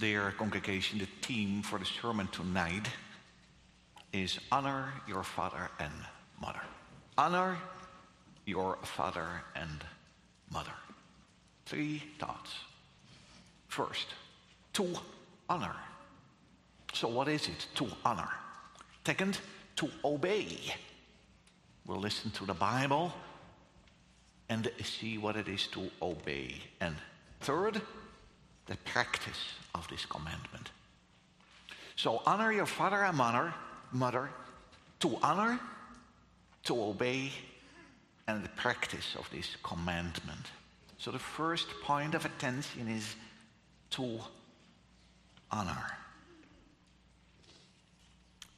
Dear congregation, the theme for the sermon tonight is honor your father and mother. Honor your father and mother. Three thoughts. First, to honor. So, what is it to honor? Second, to obey. We'll listen to the Bible and see what it is to obey. And third, the practice of this commandment. So honor your father and mother, mother, to honor, to obey, and the practice of this commandment. So the first point of attention is to honor.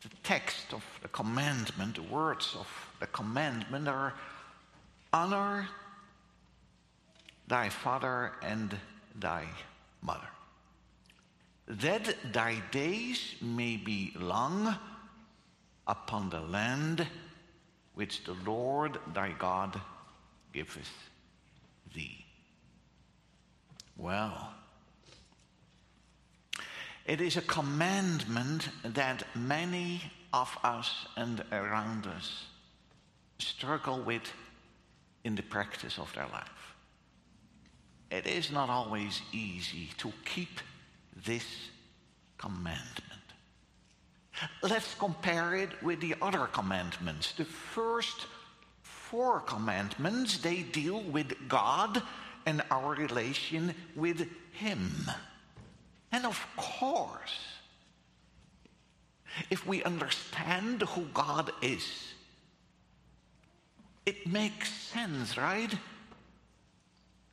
The text of the commandment, the words of the commandment are honor thy father and thy mother. That thy days may be long upon the land which the Lord thy God giveth thee. Well, it is a commandment that many of us and around us struggle with in the practice of their life it is not always easy to keep this commandment. Let's compare it with the other commandments. The first four commandments, they deal with God and our relation with Him. And of course, if we understand who God is, it makes sense, right?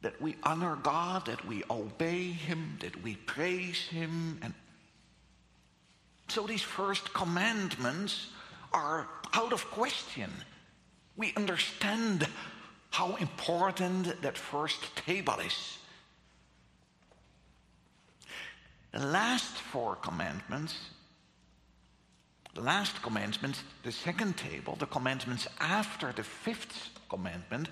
That we honor God, that we obey Him, that we praise Him. And so these first commandments are out of question. We understand how important that first table is. The last four commandments, the last commandments, the second table, the commandments after the fifth commandment,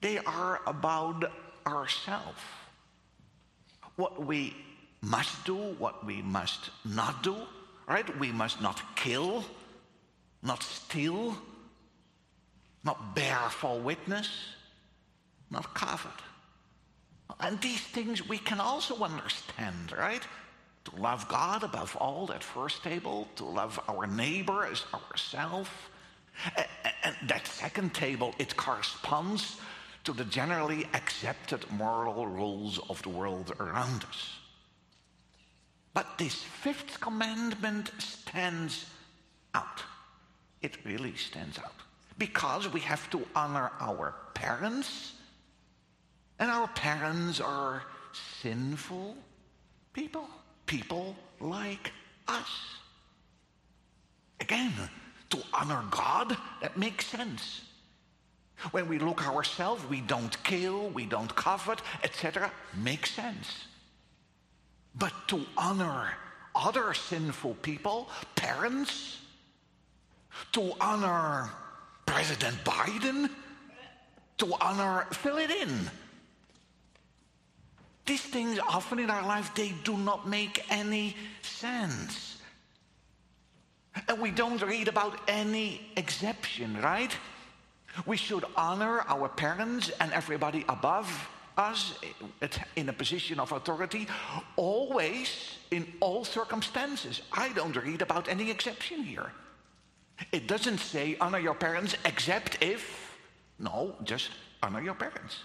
they are about ourselves. What we must do, what we must not do, right? We must not kill, not steal, not bear false witness, not covet. And these things we can also understand, right? To love God above all, that first table, to love our neighbor as ourselves. And that second table, it corresponds to the generally accepted moral rules of the world around us. But this fifth commandment stands out. It really stands out. Because we have to honor our parents, and our parents are sinful people, people like us. Again, to honor God, that makes sense. When we look ourselves, we don't kill, we don't covet, etc. Makes sense. But to honor other sinful people, parents, to honor President Biden, to honor, fill it in. These things often in our life, they do not make any sense. And we don't read about any exception, right? We should honor our parents and everybody above us in a position of authority always in all circumstances. I don't read about any exception here. It doesn't say honor your parents except if, no, just honor your parents.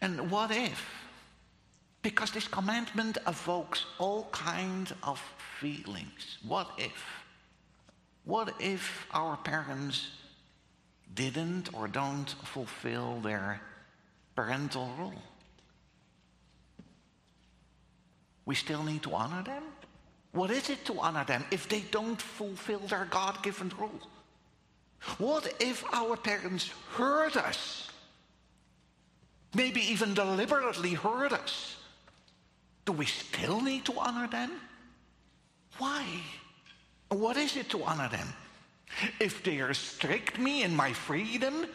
And what if? Because this commandment evokes all kinds of feelings. What if? What if our parents didn't or don't fulfill their parental role? We still need to honor them? What is it to honor them if they don't fulfill their God given role? What if our parents hurt us? Maybe even deliberately hurt us? Do we still need to honor them? Why? What is it to honor them? If they restrict me in my freedom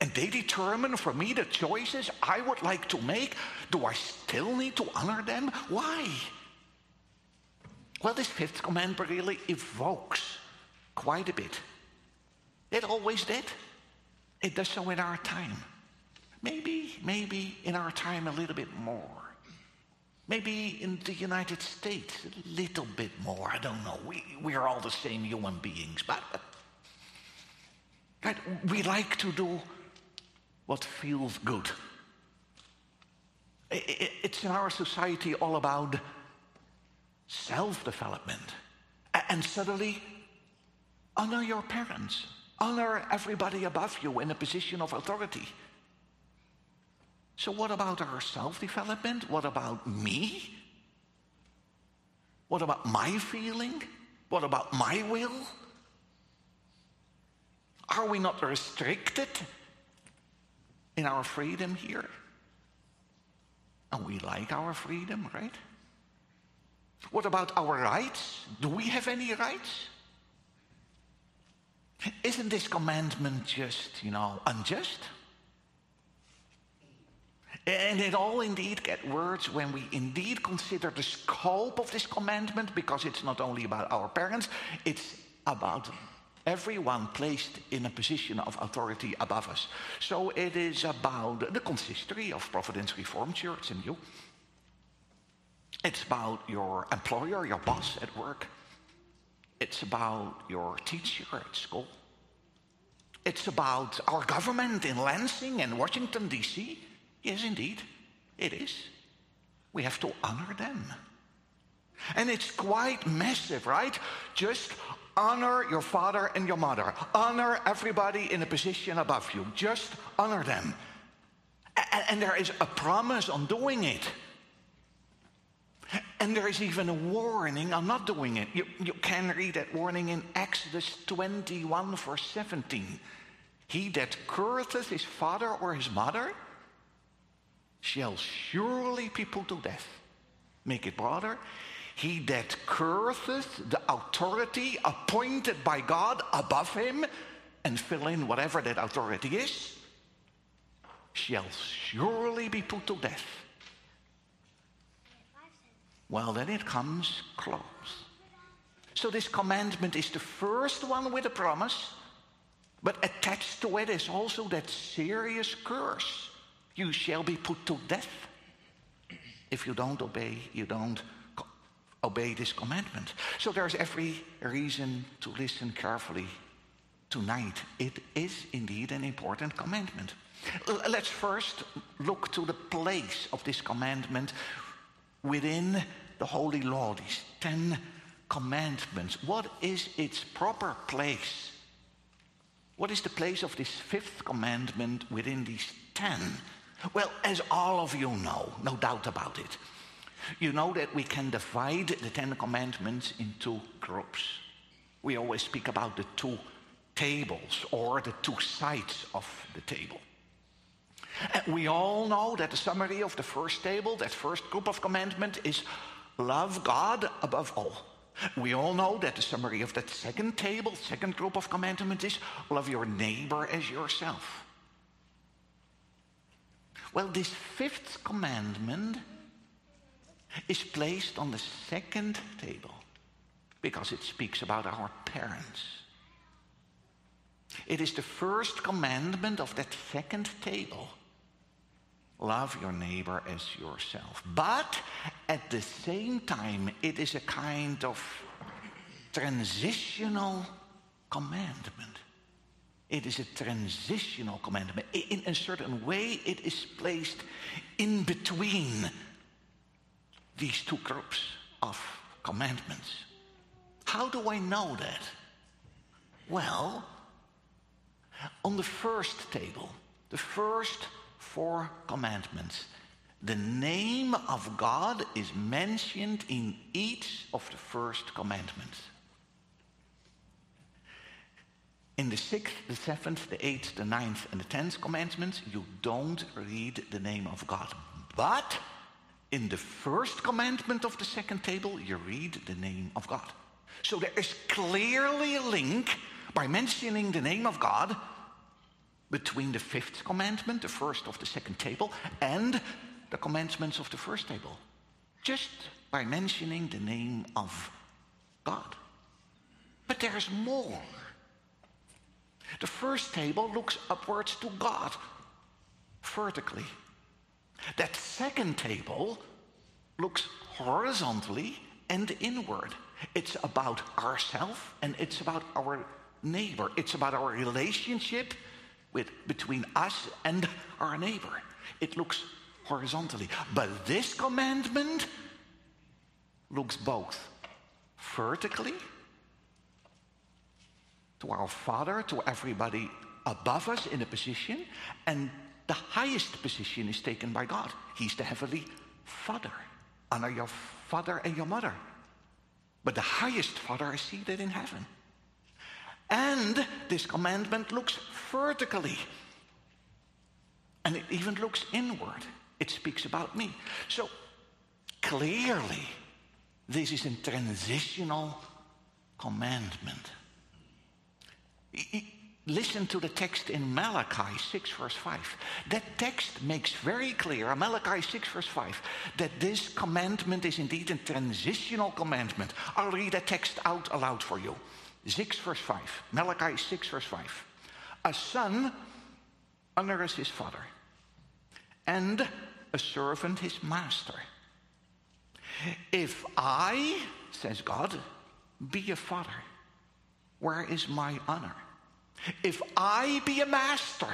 And they determine for me the choices I would like to make. Do I still need to honor them? Why? Well, this fifth commandment really evokes quite a bit. It always did. It does so in our time. Maybe, maybe in our time a little bit more. Maybe in the United States a little bit more. I don't know. We, we are all the same human beings, but, but right, we like to do what feels good. It's in our society all about self development. And suddenly, honor your parents, honor everybody above you in a position of authority. So, what about our self development? What about me? What about my feeling? What about my will? Are we not restricted in our freedom here. And we like our freedom, right? What about our rights? Do we have any rights? Isn't this commandment just, you know, unjust? And it all indeed get worse when we indeed consider the scope of this commandment, because it's not only about our parents, it's about everyone placed in a position of authority above us. So it is about the consistory of Providence Reformed Church and you. It's about your employer, your boss at work. It's about your teacher at school. It's about our government in Lansing and Washington, D.C. Yes, indeed, it is. We have to honor them. And it's quite massive, right? Just Honor your father and your mother. Honor everybody in a position above you. Just honor them. And, there is a promise on doing it. And there is even a warning on not doing it. You, you can read that warning in Exodus 21, verse 17. He that curseth his father or his mother shall surely be put to death. Make it broader. He that curseth the authority appointed by God above him and fill in whatever that authority is shall surely be put to death. Well, then it comes close. So this commandment is the first one with a promise, but attached to it is also that serious curse. You shall be put to death. If you don't obey, you don't obey this commandment. So there's every reason to listen carefully tonight. It is indeed an important commandment. Let's first look to the place of this commandment within the Holy Law, these Ten Commandments. What is its proper place? What is the place of this fifth commandment within these ten? Well, as all of you know, no doubt about it, you know that we can divide the Ten Commandments into groups. We always speak about the two tables or the two sides of the table. And we all know that the summary of the first table, that first group of commandment, is love God above all. We all know that the summary of that second table, second group of commandments, is love your neighbor as yourself. Well, this fifth commandment is placed on the second table because it speaks about our parents. It is the first commandment of that second table. Love your neighbor as yourself. But at the same time, it is a kind of transitional commandment. It is a transitional commandment. In a certain way, it is placed in between these two groups of commandments. How do I know that? Well, on the first table, the first four commandments, the name of God is mentioned in each of the first commandments. In the sixth, the seventh, the eighth, the ninth, and the tenth commandments, you don't read the name of God. But in the first commandment of the second table, you read the name of God. So there is clearly a link by mentioning the name of God between the fifth commandment, the first of the second table, and the commandments of the first table, just by mentioning the name of God. But there's more. The first table looks upwards to God, vertically. That second table looks horizontally and inward. It's about ourselves and it's about our neighbor. It's about our relationship with, between us and our neighbor. It looks horizontally. But this commandment looks both vertically to our Father, to everybody above us in a position, and the highest position is taken by God. He's the heavenly Father. Honor your father and your mother. But the highest Father is seated in heaven. And this commandment looks vertically. And it even looks inward. It speaks about me. So clearly, this is a transitional commandment. Listen to the text in Malachi 6, verse 5. That text makes very clear, uh, Malachi 6, verse 5, that this commandment is indeed a transitional commandment. I'll read the text out aloud for you. 6, verse 5. Malachi 6, verse 5. A son honors his father, and a servant his master. If I, says God, be a father, where is my honor? If I be a master,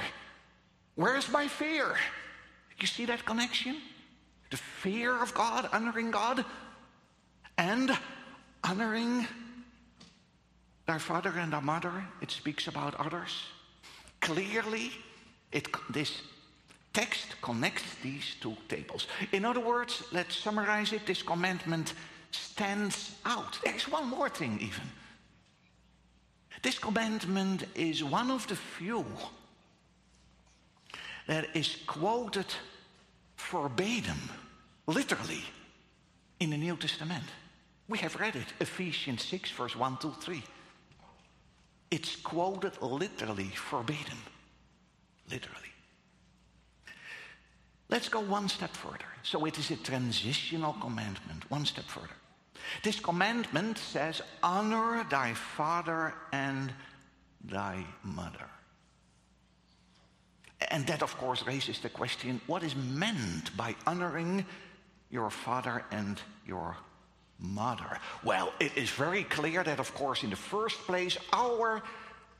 where's my fear? You see that connection? The fear of God, honoring God, and honoring thy father and thy mother. It speaks about others. Clearly, it, this text connects these two tables. In other words, let's summarize it. This commandment stands out. There's one more thing, even. This commandment is one of the few that is quoted verbatim, literally, in the New Testament. We have read it, Ephesians 6, verse 1 to 3. It's quoted literally, verbatim. Literally. Let's go one step further. So it is a transitional commandment, one step further. This commandment says, Honor thy father and thy mother. And that, of course, raises the question what is meant by honoring your father and your mother? Well, it is very clear that, of course, in the first place, our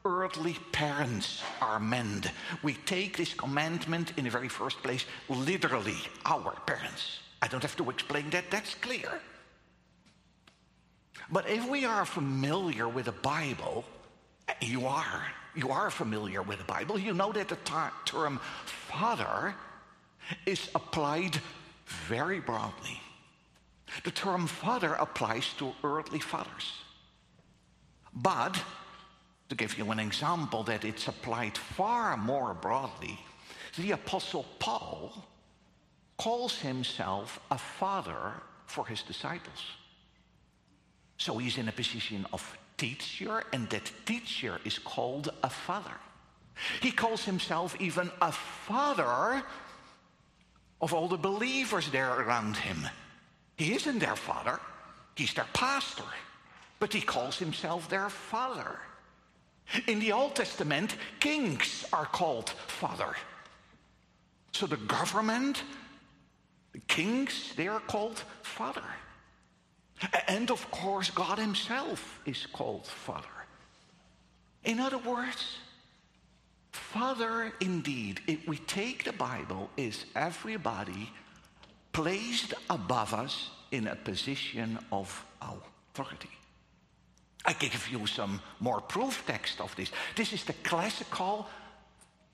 earthly parents are meant. We take this commandment in the very first place literally, our parents. I don't have to explain that, that's clear. But if we are familiar with the Bible, you are, you are familiar with the Bible, you know that the term father is applied very broadly. The term father applies to earthly fathers. But, to give you an example that it's applied far more broadly, the Apostle Paul calls himself a father for his disciples. So he's in a position of teacher, and that teacher is called a father. He calls himself even a father of all the believers there around him. He isn't their father, he's their pastor, but he calls himself their father. In the Old Testament, kings are called father. So the government, the kings, they are called father. And of course, God Himself is called Father. In other words, Father, indeed, if we take the Bible, is everybody placed above us in a position of authority. I give you some more proof text of this. This is the classical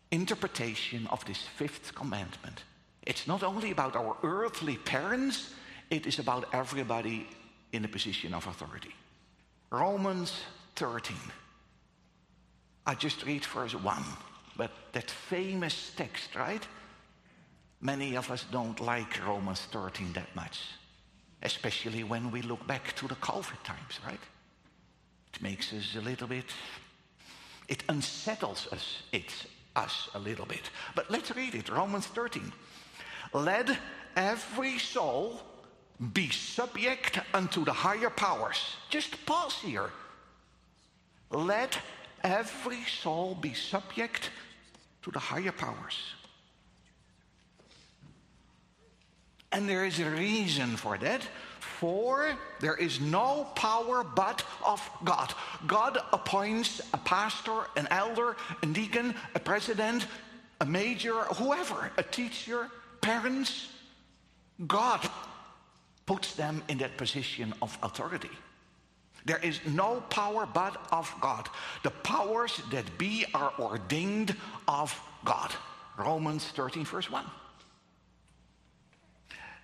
interpretation of this fifth commandment. It's not only about our earthly parents, it is about everybody in a position of authority. Romans 13. I just read verse 1, but that famous text, right? Many of us don't like Romans 13 that much, especially when we look back to the COVID times, right? It makes us a little bit, it unsettles us. It us a little bit. But let's read it Romans 13. Let every soul be subject unto the higher powers. Just pause here. Let every soul be subject to the higher powers. And there is a reason for that. For there is no power but of God. God appoints a pastor, an elder, a deacon, a president, a major, whoever, a teacher, parents. God puts them in that position of authority. There is no power but of God. The powers that be are ordained of God. Romans 13, verse 1.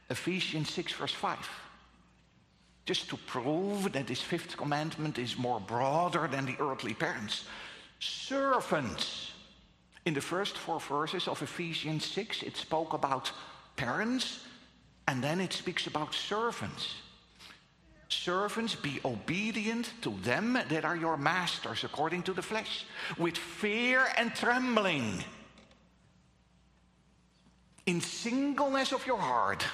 Ephesians 6, verse 5. Just to prove that this fifth commandment is more broader than the earthly parents. Servants. In the first four verses of Ephesians 6, it spoke about parents, and then it speaks about servants. Servants, be obedient to them that are your masters according to the flesh, with fear and trembling, in singleness of your heart,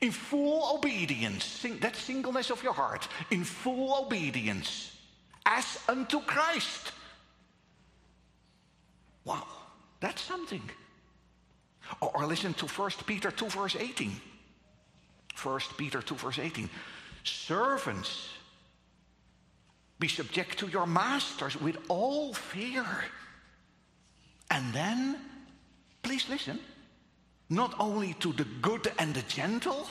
in full obedience. Sing, that singleness of your heart, in full obedience, as unto Christ. Wow, that's something. Or, or listen to 1 Peter 2, verse 18. 1 Peter 2, verse 18. Servants, be subject to your masters with all fear. And then, please listen, not only to the good and the gentle,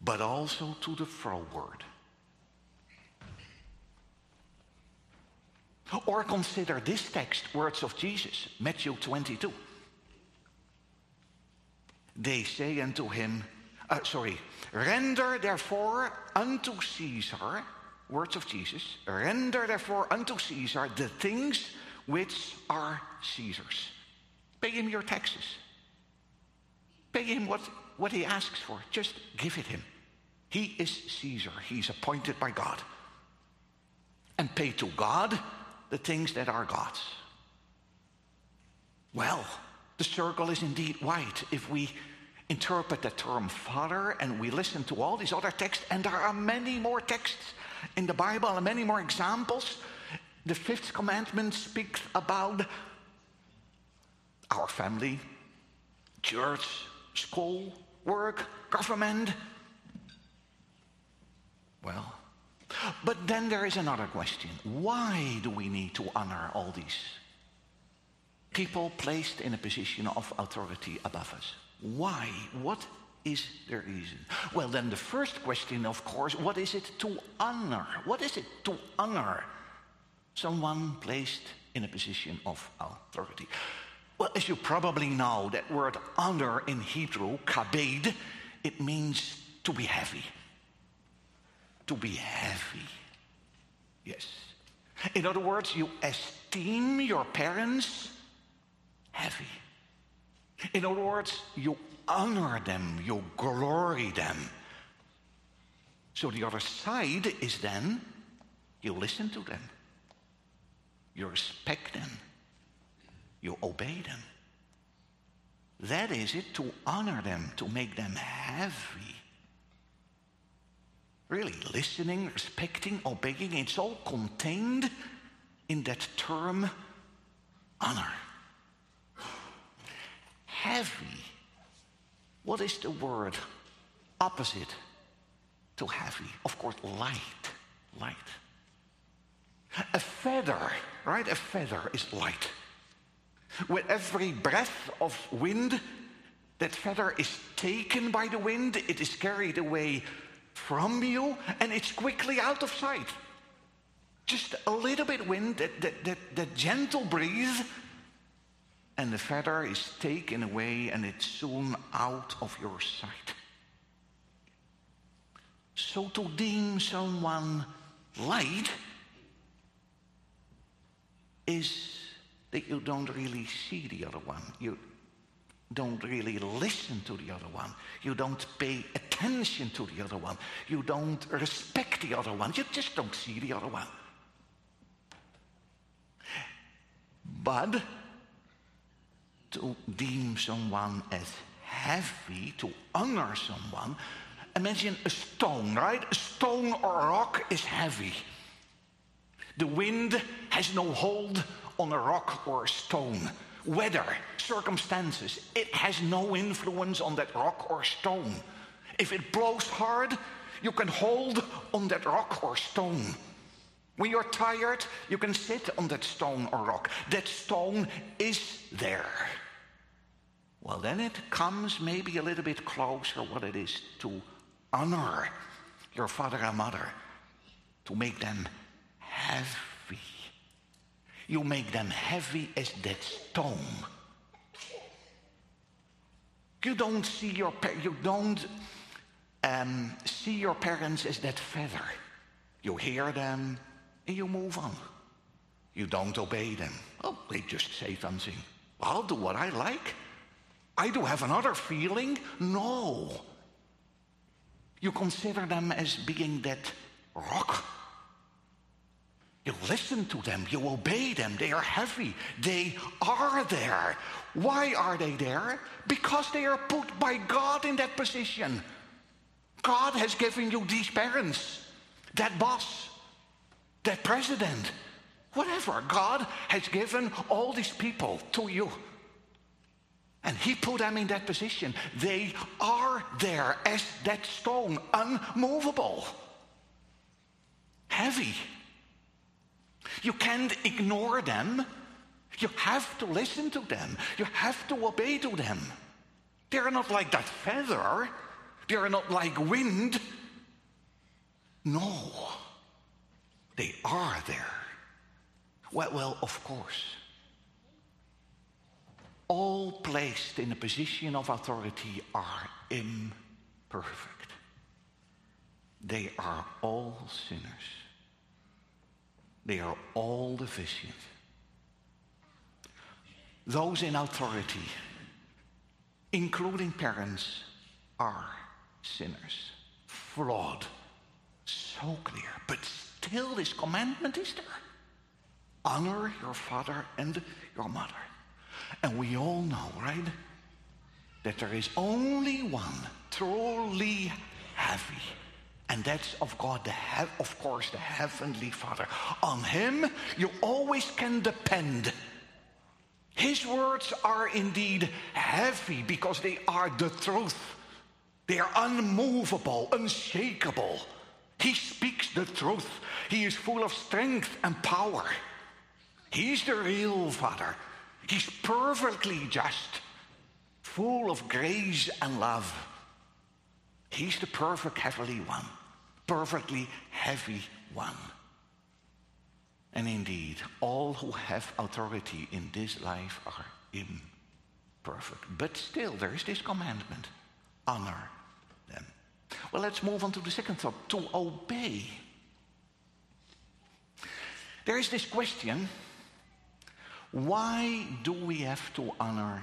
but also to the froward. Or consider this text, words of Jesus, Matthew 22. They say unto him, uh, sorry, render therefore unto Caesar, words of Jesus, render therefore unto Caesar the things which are Caesar's. Pay him your taxes. Pay him what, what he asks for. Just give it him. He is Caesar. He's appointed by God. And pay to God the things that are God's. Well, the circle is indeed wide if we interpret the term father and we listen to all these other texts, and there are many more texts in the Bible and many more examples. The fifth commandment speaks about our family, church, school, work, government. Well, but then there is another question. Why do we need to honor all these people placed in a position of authority above us? Why? What is the reason? Well, then the first question, of course, what is it to honor? What is it to honor someone placed in a position of authority? Well, as you probably know, that word honor in Hebrew, kabed, it means to be heavy. To be heavy. Yes. In other words, you esteem your parents heavy. In other words, you honor them, you glory them. So the other side is then you listen to them, you respect them, you obey them. That is it to honor them, to make them heavy. Really, listening, respecting, obeying, it's all contained in that term honor heavy. What is the word opposite to heavy? Of course, light. Light. A feather, right? A feather is light. With every breath of wind, that feather is taken by the wind, it is carried away from you, and it's quickly out of sight. Just a little bit wind, that, that, that, that gentle breeze, and the feather is taken away and it's soon out of your sight. So to deem someone light is that you don't really see the other one. You don't really listen to the other one. You don't pay attention to the other one. You don't respect the other one. You just don't see the other one. But to deem someone as heavy, to honor someone, imagine a stone, right? A stone or a rock is heavy. The wind has no hold on a rock or a stone. Weather, circumstances, it has no influence on that rock or stone. If it blows hard, you can hold on that rock or stone. When you're tired, you can sit on that stone or rock. That stone is there. Well, then it comes maybe a little bit closer what it is to honor your father and mother, to make them heavy. You make them heavy as that stone. You don't see your you don't um, see your parents as that feather. You hear them and you move on. You don't obey them. Oh, they just say something. I'll do what I like. I do have another feeling. No. You consider them as being that rock. You listen to them, you obey them. They are heavy. They are there. Why are they there? Because they are put by God in that position. God has given you these parents, that boss, that president, whatever. God has given all these people to you. And he put them in that position. They are there as that stone, unmovable, heavy. You can't ignore them. You have to listen to them. You have to obey to them. They're not like that feather. They're not like wind. No, they are there. Well, well, of course. All placed in a position of authority are imperfect. They are all sinners. They are all deficient. Those in authority, including parents, are sinners, flawed, so clear. But still, this commandment is there honor your father and your mother. And we all know, right, that there is only one truly heavy. And that's of God, the he- of course, the heavenly Father. On Him, you always can depend. His words are indeed heavy because they are the truth. They are unmovable, unshakable. He speaks the truth. He is full of strength and power. He's the real Father. He's perfectly just, full of grace and love. He's the perfect heavenly one, perfectly heavy one. And indeed, all who have authority in this life are imperfect. But still, there is this commandment honor them. Well, let's move on to the second thought to obey. There is this question why do we have to honor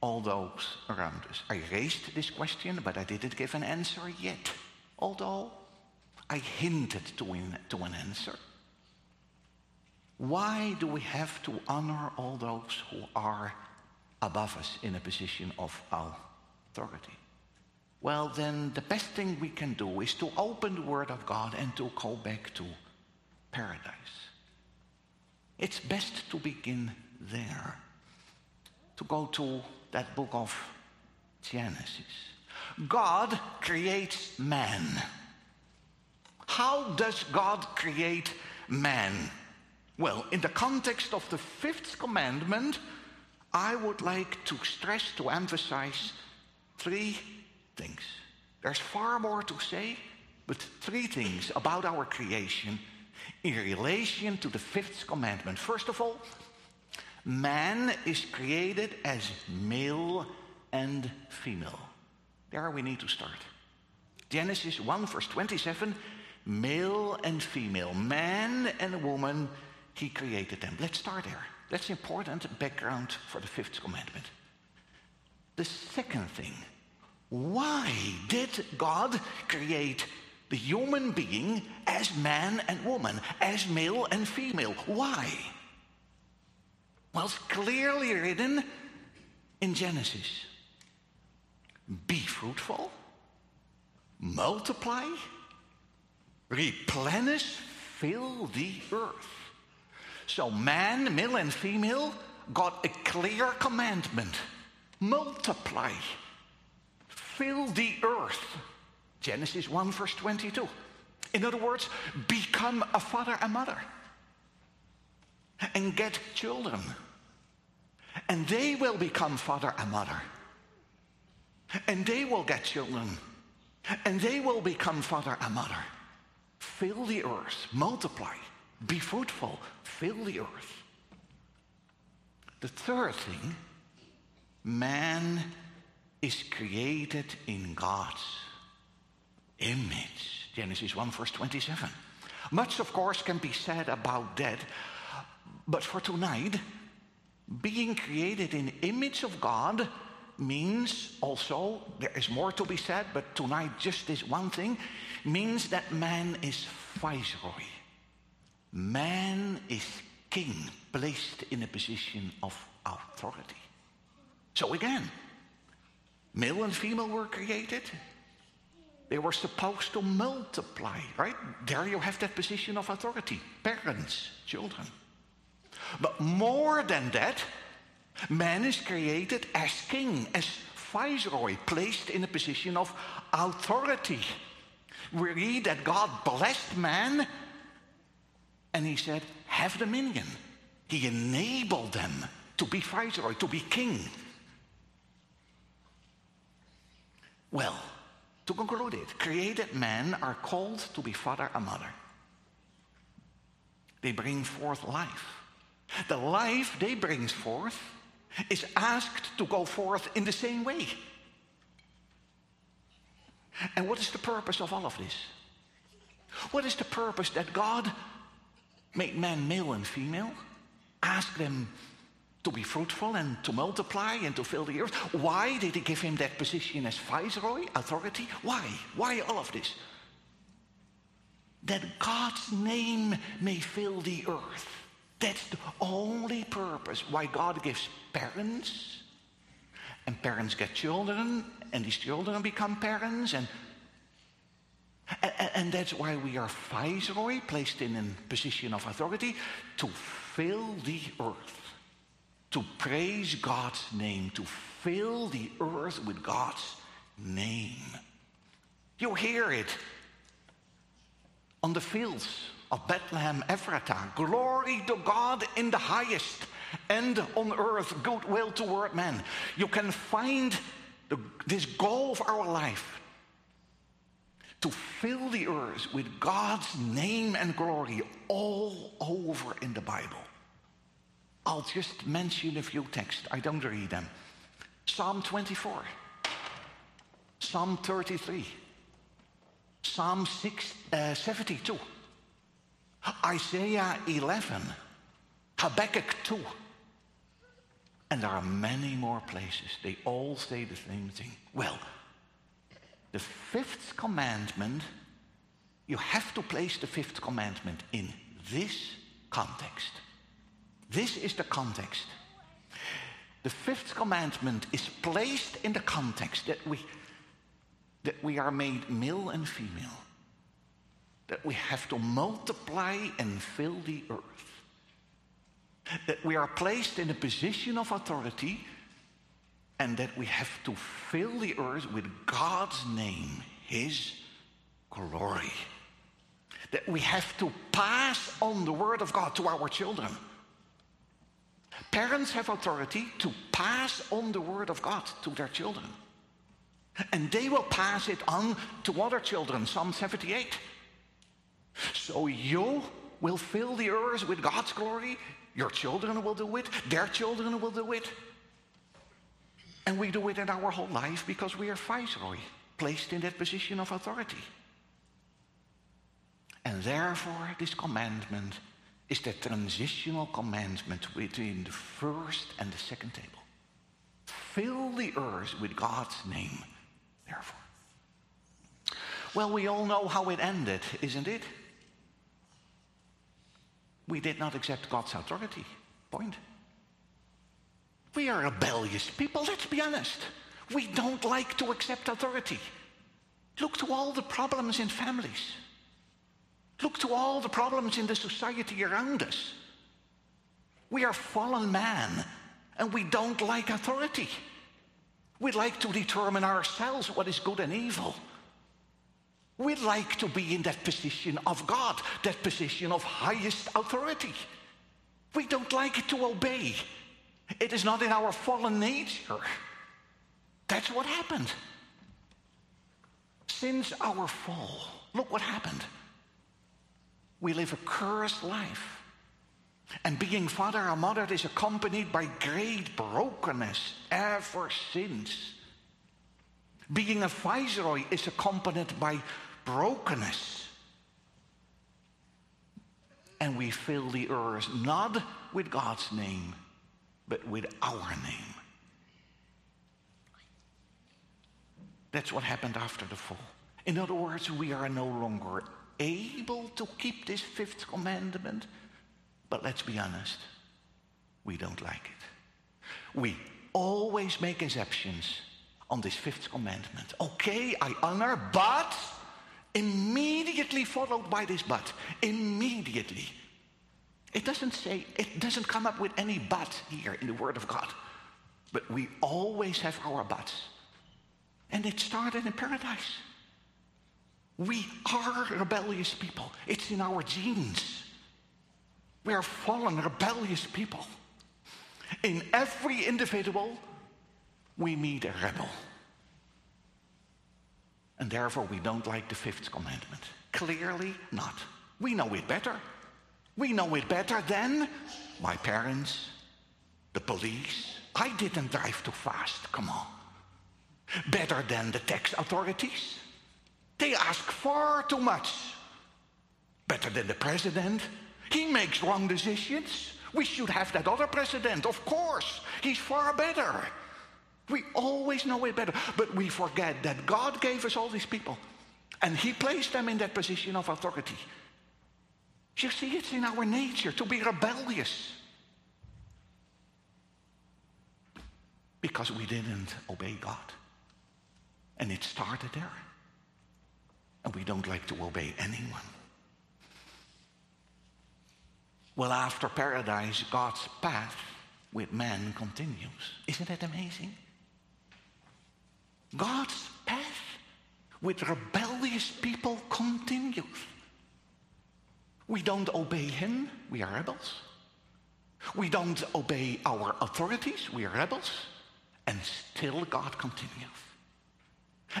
all those around us? I raised this question, but I didn't give an answer yet, although I hinted to, in, to an answer. Why do we have to honor all those who are above us in a position of authority? Well, then the best thing we can do is to open the Word of God and to go back to paradise. It's best to begin there, to go to that book of Genesis. God creates man. How does God create man? Well, in the context of the fifth commandment, I would like to stress, to emphasize three things. There's far more to say, but three things about our creation in relation to the fifth commandment. First of all, man is created as male and female. There we need to start. Genesis 1, verse 27 male and female, man and woman, he created them. Let's start there. That's important background for the fifth commandment. The second thing, why did God create the human being as man and woman, as male and female? Why? Well, it's clearly written in Genesis be fruitful, multiply, replenish, fill the earth. So, man, male and female, got a clear commandment multiply, fill the earth. Genesis 1, verse 22. In other words, become a father and mother and get children. And they will become father and mother. And they will get children. And they will become father and mother. Fill the earth, multiply, be fruitful, fill the earth. The third thing, man is created in God's image. Genesis 1, verse 27. Much, of course, can be said about that, but for tonight, being created in image of God means also, there is more to be said, but tonight just this one thing, means that man is viceroy. Man is king, placed in a position of authority. So again, male and female were created. They were supposed to multiply, right? There you have that position of authority parents, children. But more than that, man is created as king, as viceroy, placed in a position of authority. We read that God blessed man and he said, Have dominion. He enabled them to be viceroy, to be king. Well, to conclude it, created men are called to be father and mother. They bring forth life. The life they bring forth is asked to go forth in the same way. And what is the purpose of all of this? What is the purpose that God made man male and female, asked them to be fruitful and to multiply and to fill the earth? Why did he give him that position as viceroy, authority? Why? Why all of this? That God's name may fill the earth. That's the only purpose why God gives parents, and parents get children, and these children become parents, and and, that's why we are viceroy, placed in a position of authority, to fill the earth, to praise God's name, to fill the earth with God's name. You hear it on the fields of Bethlehem Ephratah. Glory to God in the highest, and on earth goodwill toward men. You can find the, this goal of our life to fill the earth with God's name and glory all over in the Bible. I'll just mention a few texts. I don't read them. Psalm 24, Psalm 33, Psalm 6, uh, 72. Isaiah 11, Habakkuk 2. And there are many more places. They all say the same thing. Well, the fifth commandment, you have to place the fifth commandment in this context. This is the context. The fifth commandment is placed in the context that we, that we are made male and female that we have to multiply and fill the earth. That we are placed in a position of authority and that we have to fill the earth with God's name, His glory. That we have to pass on the word of God to our children. Parents have authority to pass on the word of God to their children. And they will pass it on to other children. Psalm 78. So you will fill the earth with God's glory. Your children will do it. Their children will do it. And we do it in our whole life because we are viceroy, placed in that position of authority. And therefore, this commandment is the transitional commandment between the first and the second table. Fill the earth with God's name, therefore. Well, we all know how it ended, isn't it? We did not accept God's authority. Point. We are rebellious people, let's be honest. We don't like to accept authority. Look to all the problems in families. Look to all the problems in the society around us. We are fallen man and we don't like authority. We like to determine ourselves what is good and evil. We like to be in that position of God, that position of highest authority. We don't like to obey. It is not in our fallen nature. That's what happened. Since our fall, look what happened. We live a cursed life. And being father or mother is accompanied by great brokenness ever since. Being a viceroy is accompanied by brokenness. And we fill the earth not with God's name, but with our name. That's what happened after the fall. In other words, we are no longer able to keep this fifth commandment, but let's be honest, we don't like it. We always make exceptions on this fifth commandment. Okay, I honor, but immediately followed by this but. Immediately. It doesn't say, it doesn't come up with any but here in the Word of God. But we always have our buts. And it started in paradise. We are rebellious people. It's in our genes. We are fallen, rebellious people. In every individual, we meet a rebel. And therefore, we don't like the fifth commandment. Clearly not. We know it better. We know it better than my parents, the police. I didn't drive too fast, come on. Better than the tax authorities. They ask far too much. Better than the president. He makes wrong decisions. We should have that other president, of course. He's far better. We always know it better. But we forget that God gave us all these people. And He placed them in that position of authority. You see, it's in our nature to be rebellious. Because we didn't obey God. And it started there. And we don't like to obey anyone. Well, after paradise, God's path with man continues. Isn't that amazing? God's path with rebellious people continues. We don't obey him, we are rebels. We don't obey our authorities, we are rebels. And still God continues.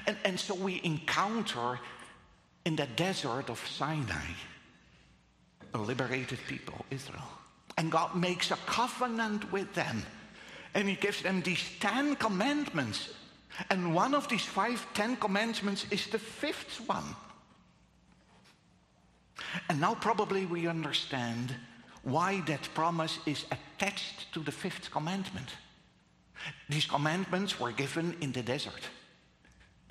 And, and so we encounter in the desert of Sinai a liberated people, Israel. And God makes a covenant with them. And he gives them these Ten Commandments. And one of these five Ten Commandments is the fifth one. And now probably we understand why that promise is attached to the fifth commandment. These commandments were given in the desert.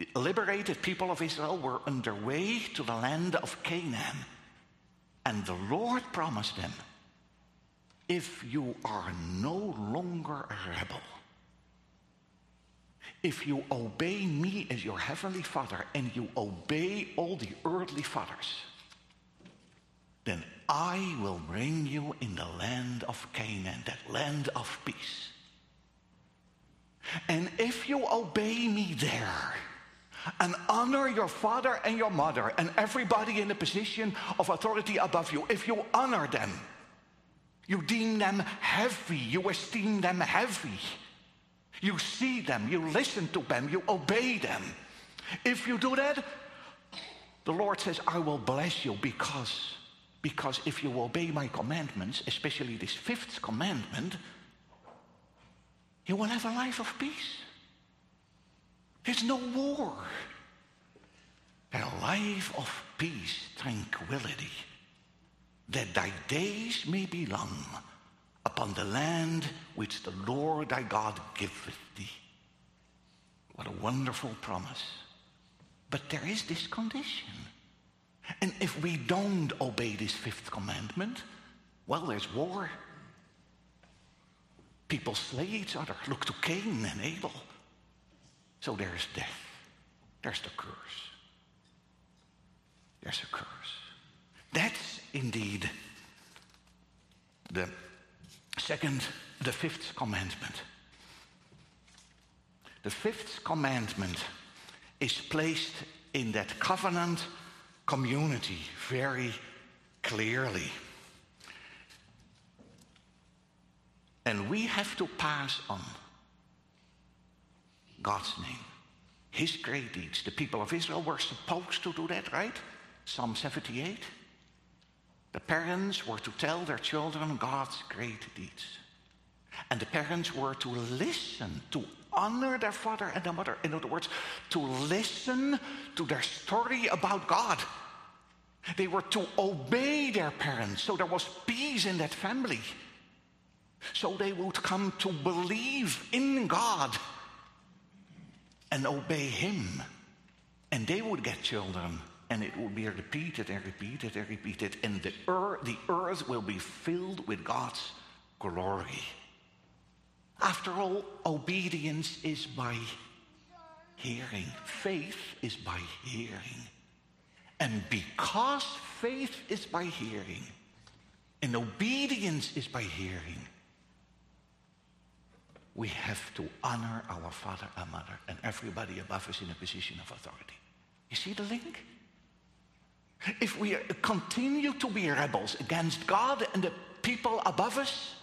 The liberated people of Israel were underway to the land of Canaan. And the Lord promised them, if you are no longer a rebel, if you obey me as your heavenly father and you obey all the earthly fathers, then I will bring you in the land of Canaan, that land of peace. And if you obey me there, and honor your father and your mother and everybody in a position of authority above you. If you honor them, you deem them heavy, you esteem them heavy. You see them, you listen to them, you obey them. If you do that, the Lord says, I will bless you because, because if you obey my commandments, especially this fifth commandment, you will have a life of peace. There's no war. A life of peace, tranquility, that thy days may be long upon the land which the Lord thy God giveth thee. What a wonderful promise. But there is this condition. And if we don't obey this fifth commandment, well, there's war. People slay each other. Look to Cain and Abel. So there's death. There's the curse. There's a curse. That's indeed the second, the fifth commandment. The fifth commandment is placed in that covenant community very clearly. And we have to pass on God's name, His great deeds. The people of Israel were supposed to do that, right? Psalm 78. The parents were to tell their children God's great deeds. And the parents were to listen, to honor their father and their mother. In other words, to listen to their story about God. They were to obey their parents, so there was peace in that family. So they would come to believe in God and obey Him. And they would get children, and it would be repeated and repeated and repeated, and the earth, the earth will be filled with God's glory. After all, obedience is by hearing, faith is by hearing. And because faith is by hearing, and obedience is by hearing, we have to honor our father and mother and everybody above us in a position of authority. You see the link? If we continue to be rebels against God and the people above us,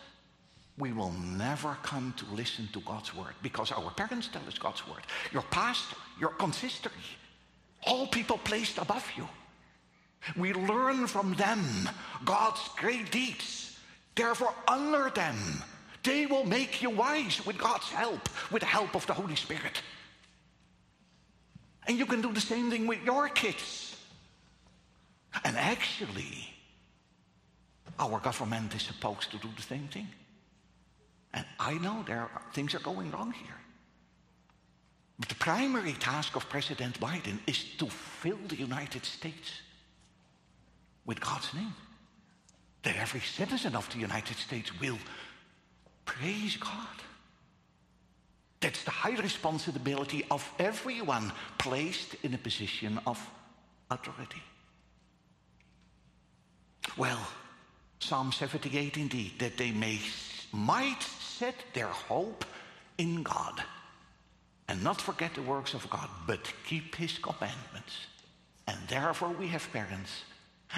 we will never come to listen to God's word because our parents tell us God's word. Your pastor, your consistory, all people placed above you. We learn from them God's great deeds. Therefore, honor them. They will make you wise with God's help, with the help of the Holy Spirit. And you can do the same thing with your kids. And actually, our government is supposed to do the same thing. And I know there are, things are going wrong here. But the primary task of President Biden is to fill the United States with God's name. That every citizen of the United States will praise God. That's the high responsibility of everyone placed in a position of authority. Well, Psalm 78 indeed, that they may might set their hope in God and not forget the works of God, but keep his commandments. And therefore we have parents,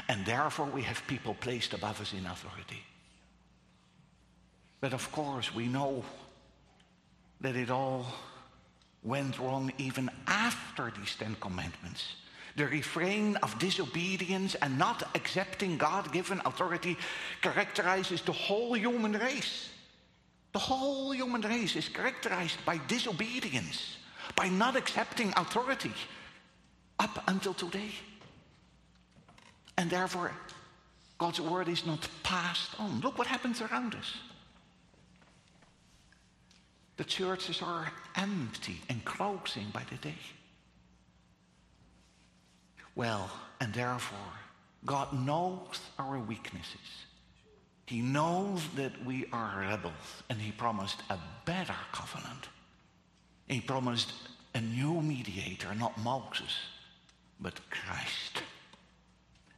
and therefore we have people placed above us in authority. But of course, we know that it all went wrong even after these Ten Commandments. The refrain of disobedience and not accepting God given authority characterizes the whole human race. The whole human race is characterized by disobedience, by not accepting authority up until today. And therefore, God's word is not passed on. Look what happens around us. The churches are empty and closing by the day. Well, and therefore, God knows our weaknesses. He knows that we are rebels, and He promised a better covenant. He promised a new mediator, not Moses, but Christ.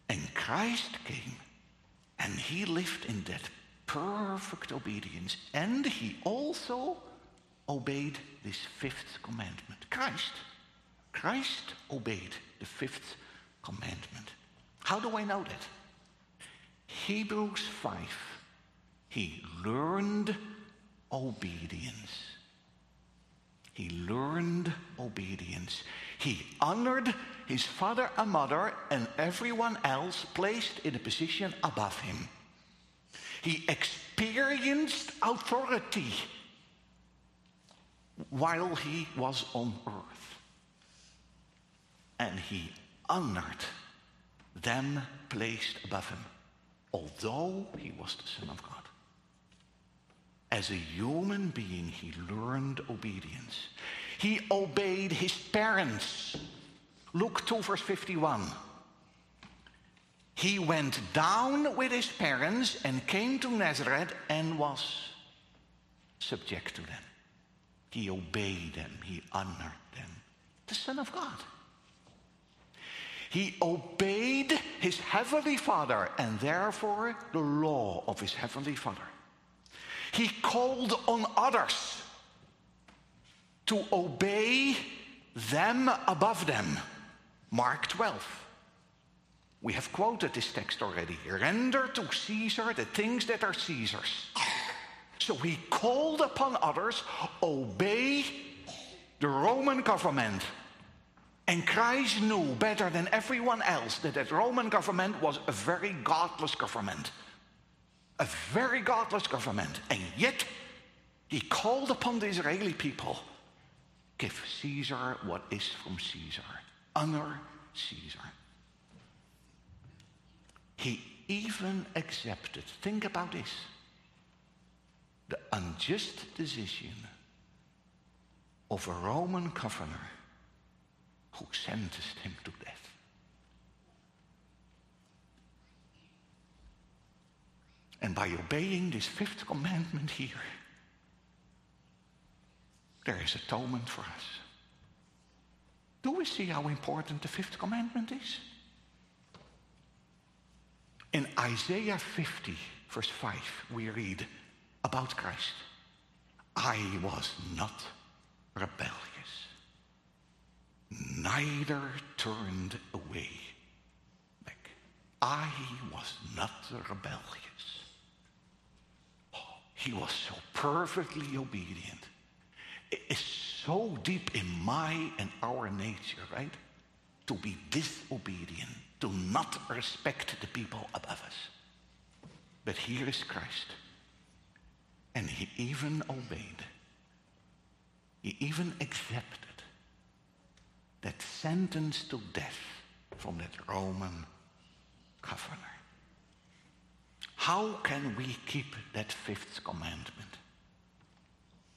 And Christ came, and He lived in that perfect obedience, and He also obeyed this fifth commandment. Christ, Christ obeyed the fifth commandment. How do I know that? Hebrews 5. He learned obedience. He learned obedience. He honored his father and mother and everyone else placed in a position above him. He experienced authority while he was on earth. And he honored them placed above him although he was the Son of God. As a human being, he learned obedience. He obeyed his parents. Luke 2, verse 51. He went down with his parents and came to Nazareth and was subject to them. He obeyed them, he honored them. The Son of God. He obeyed his heavenly Father and therefore the law of his heavenly Father. He called on others to obey them above them. Mark 12. We have quoted this text already. Render to Caesar the things that are Caesar's. So he called upon others, obey the Roman government. And Christ knew better than everyone else that that Roman government was a very godless government. A very godless government. And yet, he called upon the Israeli people give Caesar what is from Caesar, honor Caesar. He even accepted, think about this, the unjust decision of a Roman governor who sentenced him to death. And by obeying this fifth commandment here, there is atonement for us. Do we see how important the fifth commandment is? In Isaiah 50, verse 5, we read about Christ. I was not rebellious, neither turned away back. I was not rebellious. Oh, he was so perfectly obedient. It is so deep in my and our nature, right? To be disobedient to not respect the people above us. But here is Christ. And he even obeyed. He even accepted that sentence to death from that Roman governor. How can we keep that fifth commandment?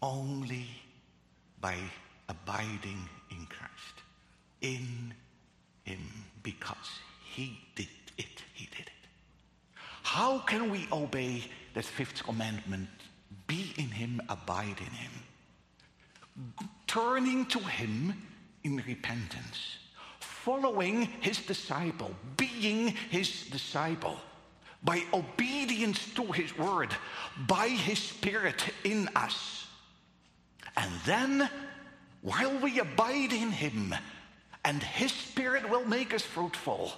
Only by abiding in Christ, in Him, because he did it. He did it. How can we obey that fifth commandment? Be in him, abide in him. Turning to him in repentance. Following his disciple, being his disciple by obedience to his word, by his spirit in us. And then, while we abide in him, and his spirit will make us fruitful,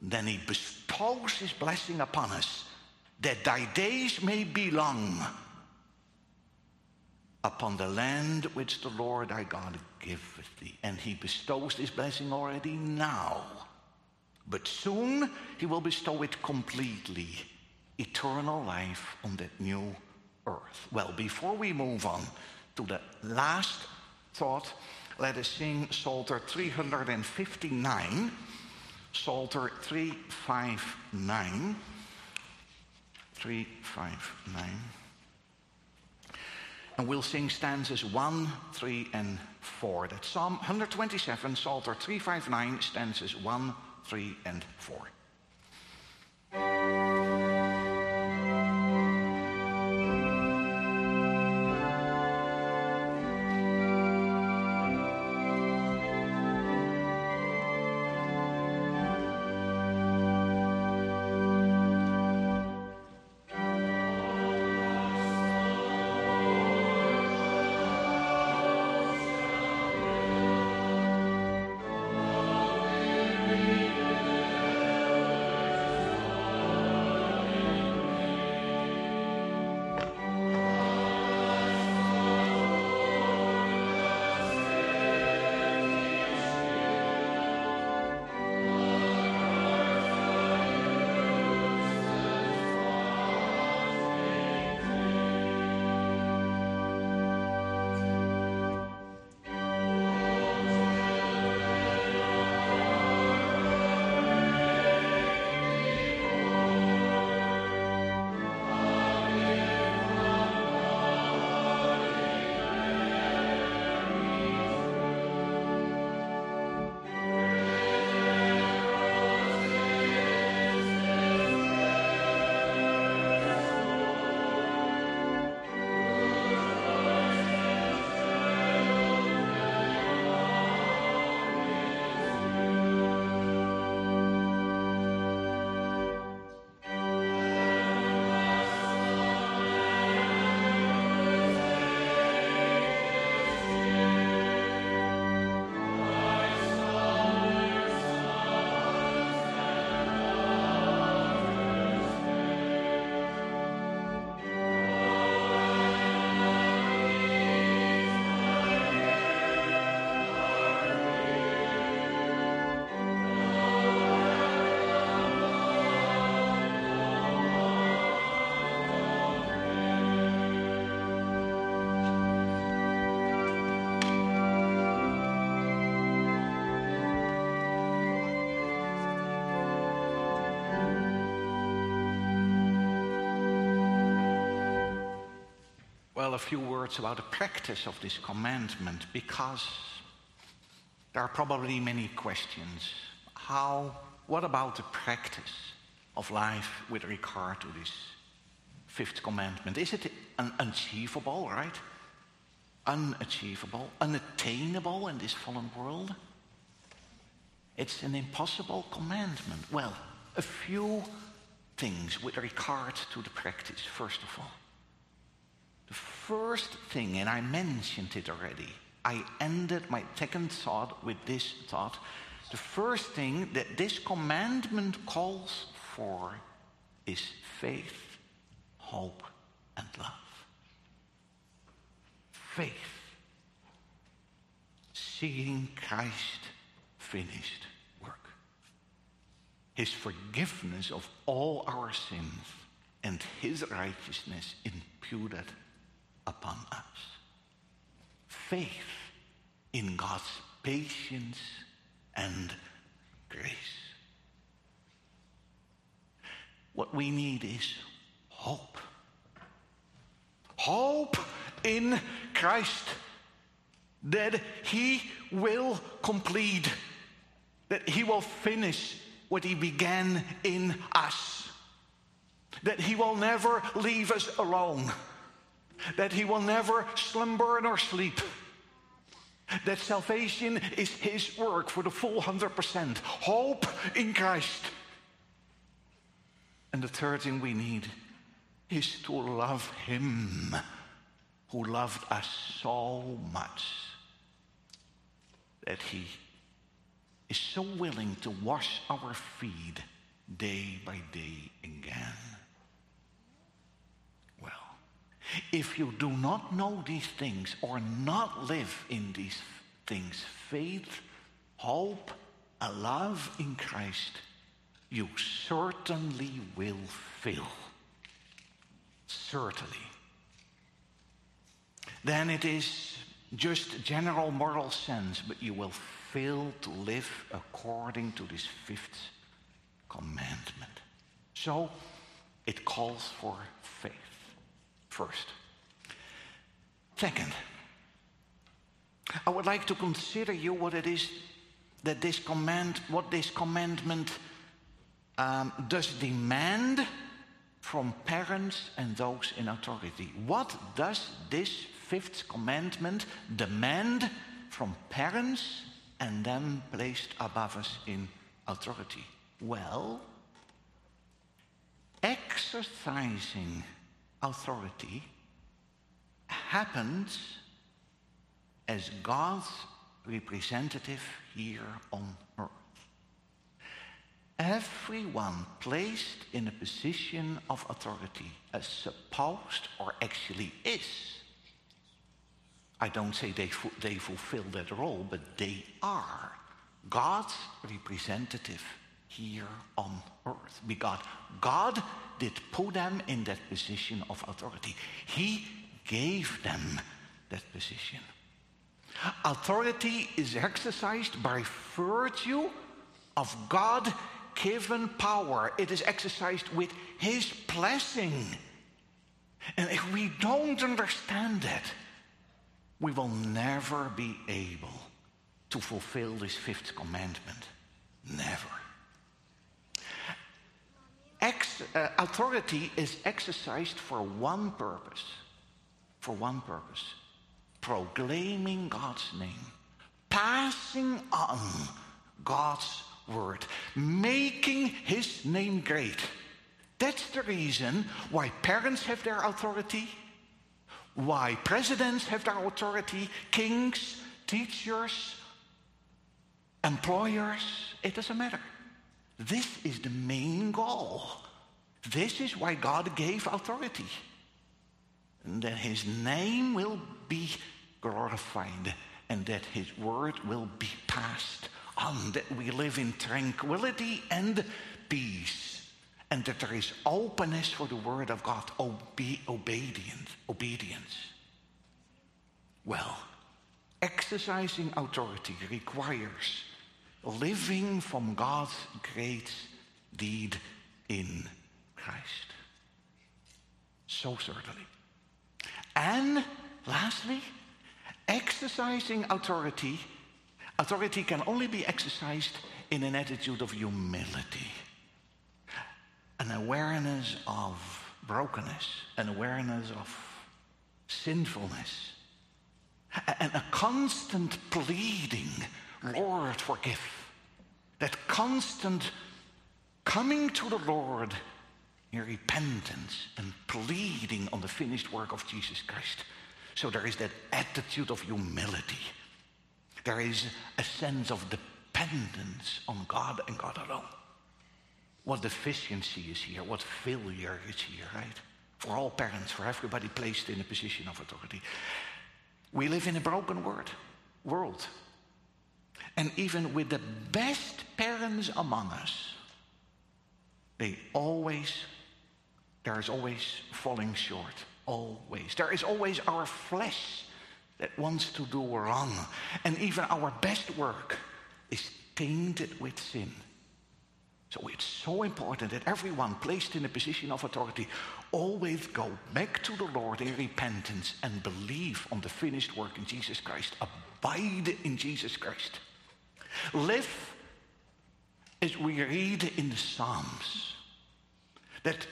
then he bestows his blessing upon us, that thy days may be long upon the land which the Lord thy God giveth thee. And he bestows this blessing already now. But soon he will bestow it completely, eternal life on that new earth. Well, before we move on to the last thought, let us sing Psalter 359. Psalter 359. 359. And we'll sing stanzas 1, 3, and 4. That's Psalm 127, Psalter 359, stanzas 1, 3, and 4. Well, a few words about the practice of this commandment because there are probably many questions. How, what about the practice of life with regard to this fifth commandment? Is it unachievable, right? Unachievable, unattainable in this fallen world? It's an impossible commandment. Well, a few things with regard to the practice, first of all. The first thing, and I mentioned it already, I ended my second thought with this thought. The first thing that this commandment calls for is faith, hope, and love. Faith. Seeing Christ finished work. His forgiveness of all our sins and his righteousness imputed upon us. Faith in God's patience and grace. What we need is hope. Hope in Christ that He will complete, that He will finish what He began in us, that He will never leave us alone that he will never slumber nor sleep. That salvation is his work for the full 100%. Hope in Christ. And the third thing we need is to love him who loved us so much that he is so willing to wash our feet day by day again. If you do not know these things or not live in these things, faith, hope, a love in Christ, you certainly will fail. Certainly. Then it is just general moral sense, but you will fail to live according to this fifth commandment. So it calls for first. Second, I would like to consider you what it is that this command, what this commandment um, does demand from parents and those in authority. What does this fifth commandment demand from parents and them placed above us in authority? Well, exercising authority happens as God's representative here on earth. Everyone placed in a position of authority, as supposed or actually is. I don't say they, they fulfill that role, but they are God's representative here on earth. Because God did put them in that position of authority. He gave them that position. Authority is exercised by virtue of God given power. It is exercised with His blessing. And if we don't understand that, we will never be able to fulfill this fifth commandment. Never. Ex- uh, authority is exercised for one purpose. For one purpose proclaiming God's name, passing on God's word, making his name great. That's the reason why parents have their authority, why presidents have their authority, kings, teachers, employers. It doesn't matter. This is the main goal. This is why God gave authority. And that his name will be glorified and that his word will be passed on, that we live in tranquility and peace, and that there is openness for the word of God, obe- obedience, obedience. Well, exercising authority requires living from God's great deed in Christ. So certainly. And lastly, exercising authority, authority can only be exercised in an attitude of humility, an awareness of brokenness, an awareness of sinfulness, and a constant pleading, Lord, forgive. That constant coming to the Lord in repentance and pleading on the finished work of Jesus Christ. So there is that attitude of humility. There is a sense of dependence on God and God alone. What deficiency is here, what failure is here, right? For all parents, for everybody placed in a position of authority. We live in a broken world. world. And even with the best parents among us, they always, there is always falling short. Always. There is always our flesh that wants to do wrong. And even our best work is tainted with sin. So it's so important that everyone placed in a position of authority always go back to the Lord in repentance and believe on the finished work in Jesus Christ. Abide in Jesus Christ. Live as we read in the Psalms that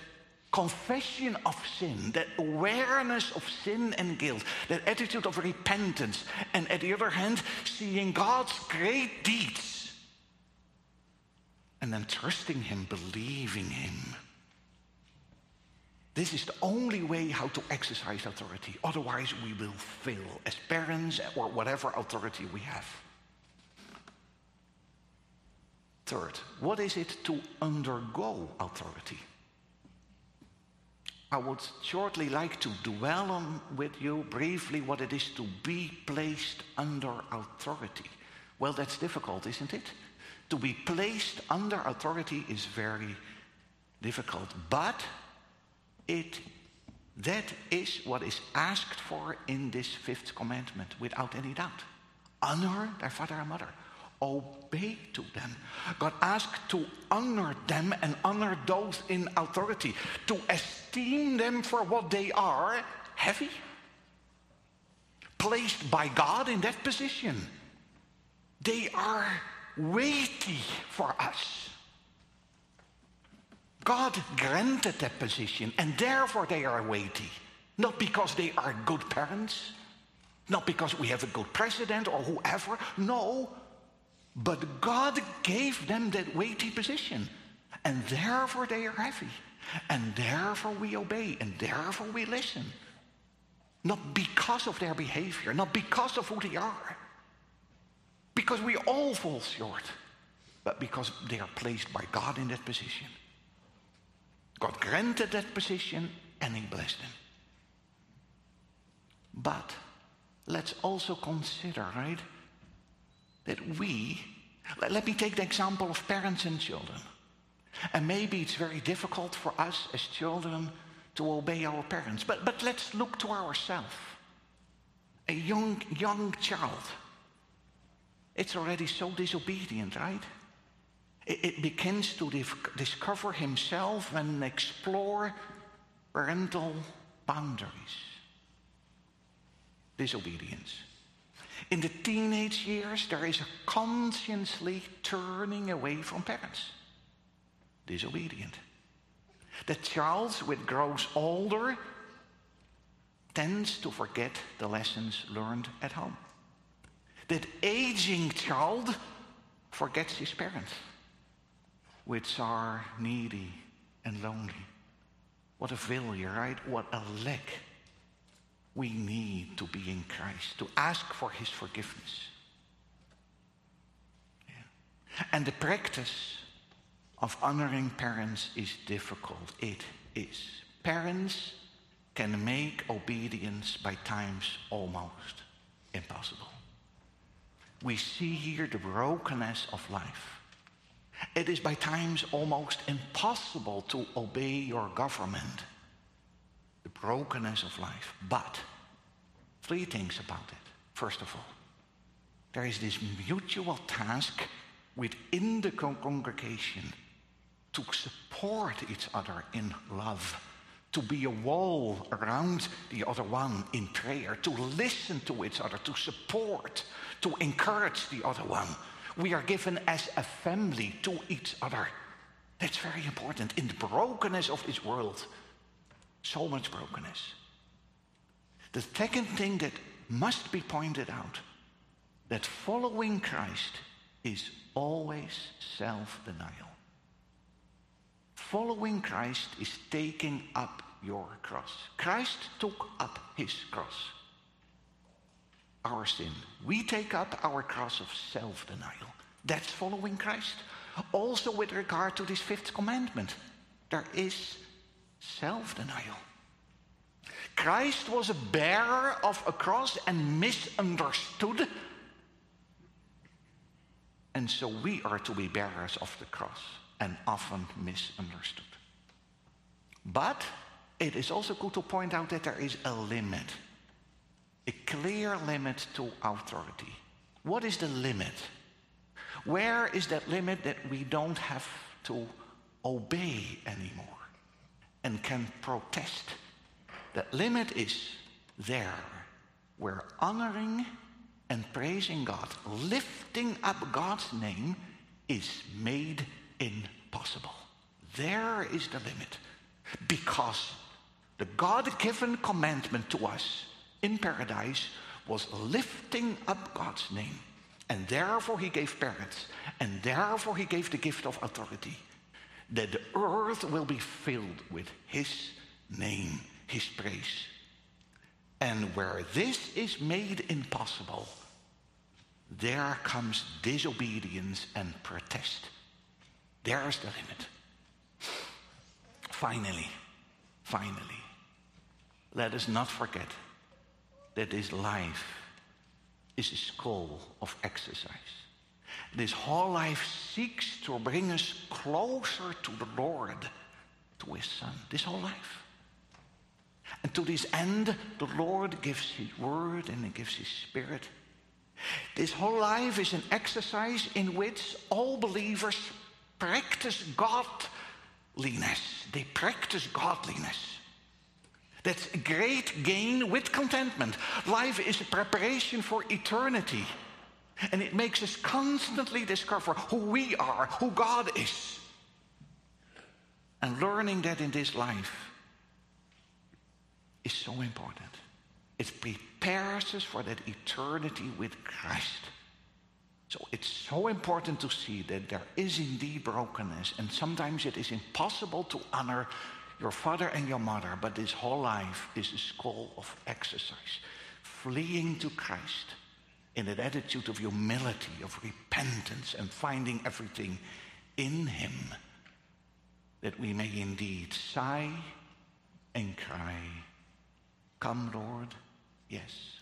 confession of sin, that awareness of sin and guilt, that attitude of repentance, and at the other hand, seeing God's great deeds and then trusting Him, believing Him. This is the only way how to exercise authority. Otherwise, we will fail as parents or whatever authority we have. Third, what is it to undergo authority? I would shortly like to dwell on with you briefly what it is to be placed under authority. Well, that's difficult, isn't it? To be placed under authority is very difficult, but it that is what is asked for in this fifth commandment without any doubt. Honor their father and mother obey to them. God asked to honor them and honor those in authority, to esteem them for what they are heavy, placed by God in that position. They are weighty for us. God granted that position, and therefore they are weighty. Not because they are good parents, not because we have a good president or whoever. No, but God gave them that weighty position. And therefore they are heavy. And therefore we obey. And therefore we listen. Not because of their behavior, not because of who they are. Because we all fall short. But because they are placed by God in that position. God granted that position and He blessed them. But let's also consider, right? That we, let me take the example of parents and children. And maybe it's very difficult for us as children to obey our parents, but, but let's look to ourselves. A young, young child, it's already so disobedient, right? It, it begins to discover himself and explore parental boundaries. Disobedience. In the teenage years, there is a consciously turning away from parents. Disobedient. The child, which grows older, tends to forget the lessons learned at home. That aging child forgets his parents, which are needy and lonely. What a failure, right? What a lack we need to be in Christ, to ask for his forgiveness. Yeah. And the practice of honoring parents is difficult. It is. Parents can make obedience by times almost impossible. We see here the brokenness of life. It is by times almost impossible to obey your government the brokenness of life. But three things about it. First of all, there is this mutual task within the congregation to support each other in love, to be a wall around the other one in prayer, to listen to each other, to support, to encourage the other one. We are given as a family to each other. That's very important. In the brokenness of this world, so much brokenness. The second thing that must be pointed out that following Christ is always self denial. Following Christ is taking up your cross. Christ took up his cross, our sin. We take up our cross of self denial. That's following Christ. Also, with regard to this fifth commandment, there is self denial. Christ was a bearer of a cross and misunderstood. And so we are to be bearers of the cross and often misunderstood. But it is also good to point out that there is a limit, a clear limit to authority. What is the limit? Where is that limit that we don't have to obey anymore and can protest? That limit is there where honoring and praising God, lifting up God's name, is made impossible. There is the limit. Because the God given commandment to us in paradise was lifting up God's name. And therefore he gave parents. And therefore he gave the gift of authority. That the earth will be filled with his name, his praise. And where this is made impossible, there comes disobedience and protest. There's the limit. Finally, finally, let us not forget that this life is a school of exercise. This whole life seeks to bring us closer to the Lord, to His Son. This whole life. And to this end, the Lord gives His word and He gives His Spirit. This whole life is an exercise in which all believers practice godliness. They practice godliness. That's a great gain with contentment. Life is a preparation for eternity. And it makes us constantly discover who we are, who God is. And learning that in this life is so important. It prepares us for that eternity with Christ. So it's so important to see that there is indeed brokenness, and sometimes it is impossible to honor your father and your mother, but this whole life is a school of exercise, fleeing to Christ in an attitude of humility, of repentance, and finding everything in Him, that we may indeed sigh and cry, Come, Lord, yes,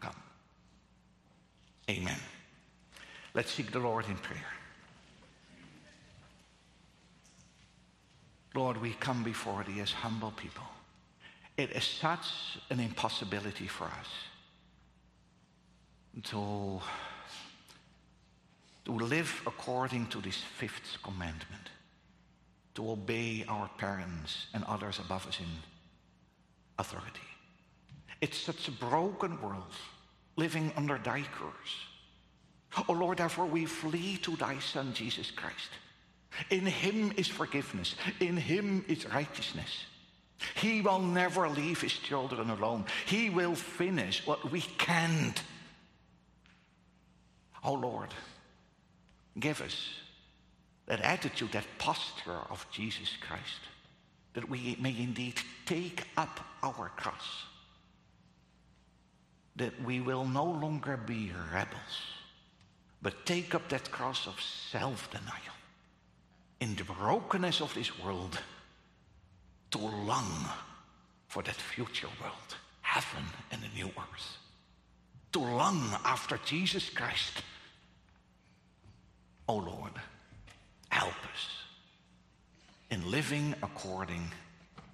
come. Amen. Let's seek the Lord in prayer. Lord, we come before thee as humble people. It is such an impossibility for us to, to live according to this fifth commandment, to obey our parents and others above us in authority. It's such a broken world, living under thy curse. Oh Lord, therefore we flee to thy Son, Jesus Christ. In him is forgiveness. In him is righteousness. He will never leave his children alone. He will finish what we can't. Oh Lord, give us that attitude, that posture of Jesus Christ, that we may indeed take up our cross, that we will no longer be rebels, but take up that cross of self denial in the brokenness of this world to long for that future world, heaven and a new earth. To long after Jesus Christ. Oh Lord, help us in living according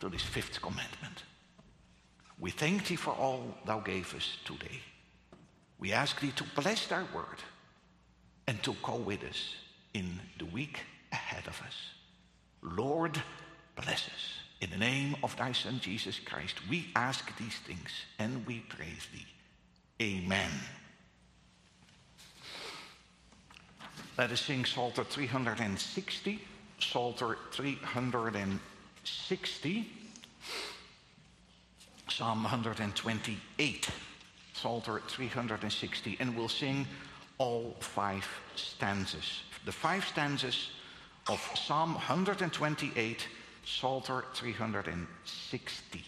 to this fifth commandment. We thank thee for all thou gave us today. We ask thee to bless thy word and to go with us in the week ahead of us. Lord, bless us. In the name of thy Son Jesus Christ, we ask these things and we praise thee. Amen. Let us sing Psalter 360. Psalter 360. Psalm 128. Psalter 360. And we'll sing all five stanzas. The five stanzas of Psalm 128, Psalter 360.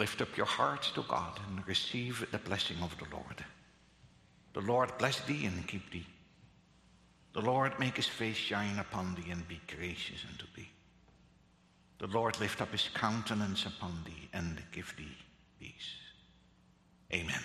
Lift up your hearts to God and receive the blessing of the Lord. The Lord bless thee and keep thee. The Lord make his face shine upon thee and be gracious unto thee. The Lord lift up his countenance upon thee and give thee peace. Amen.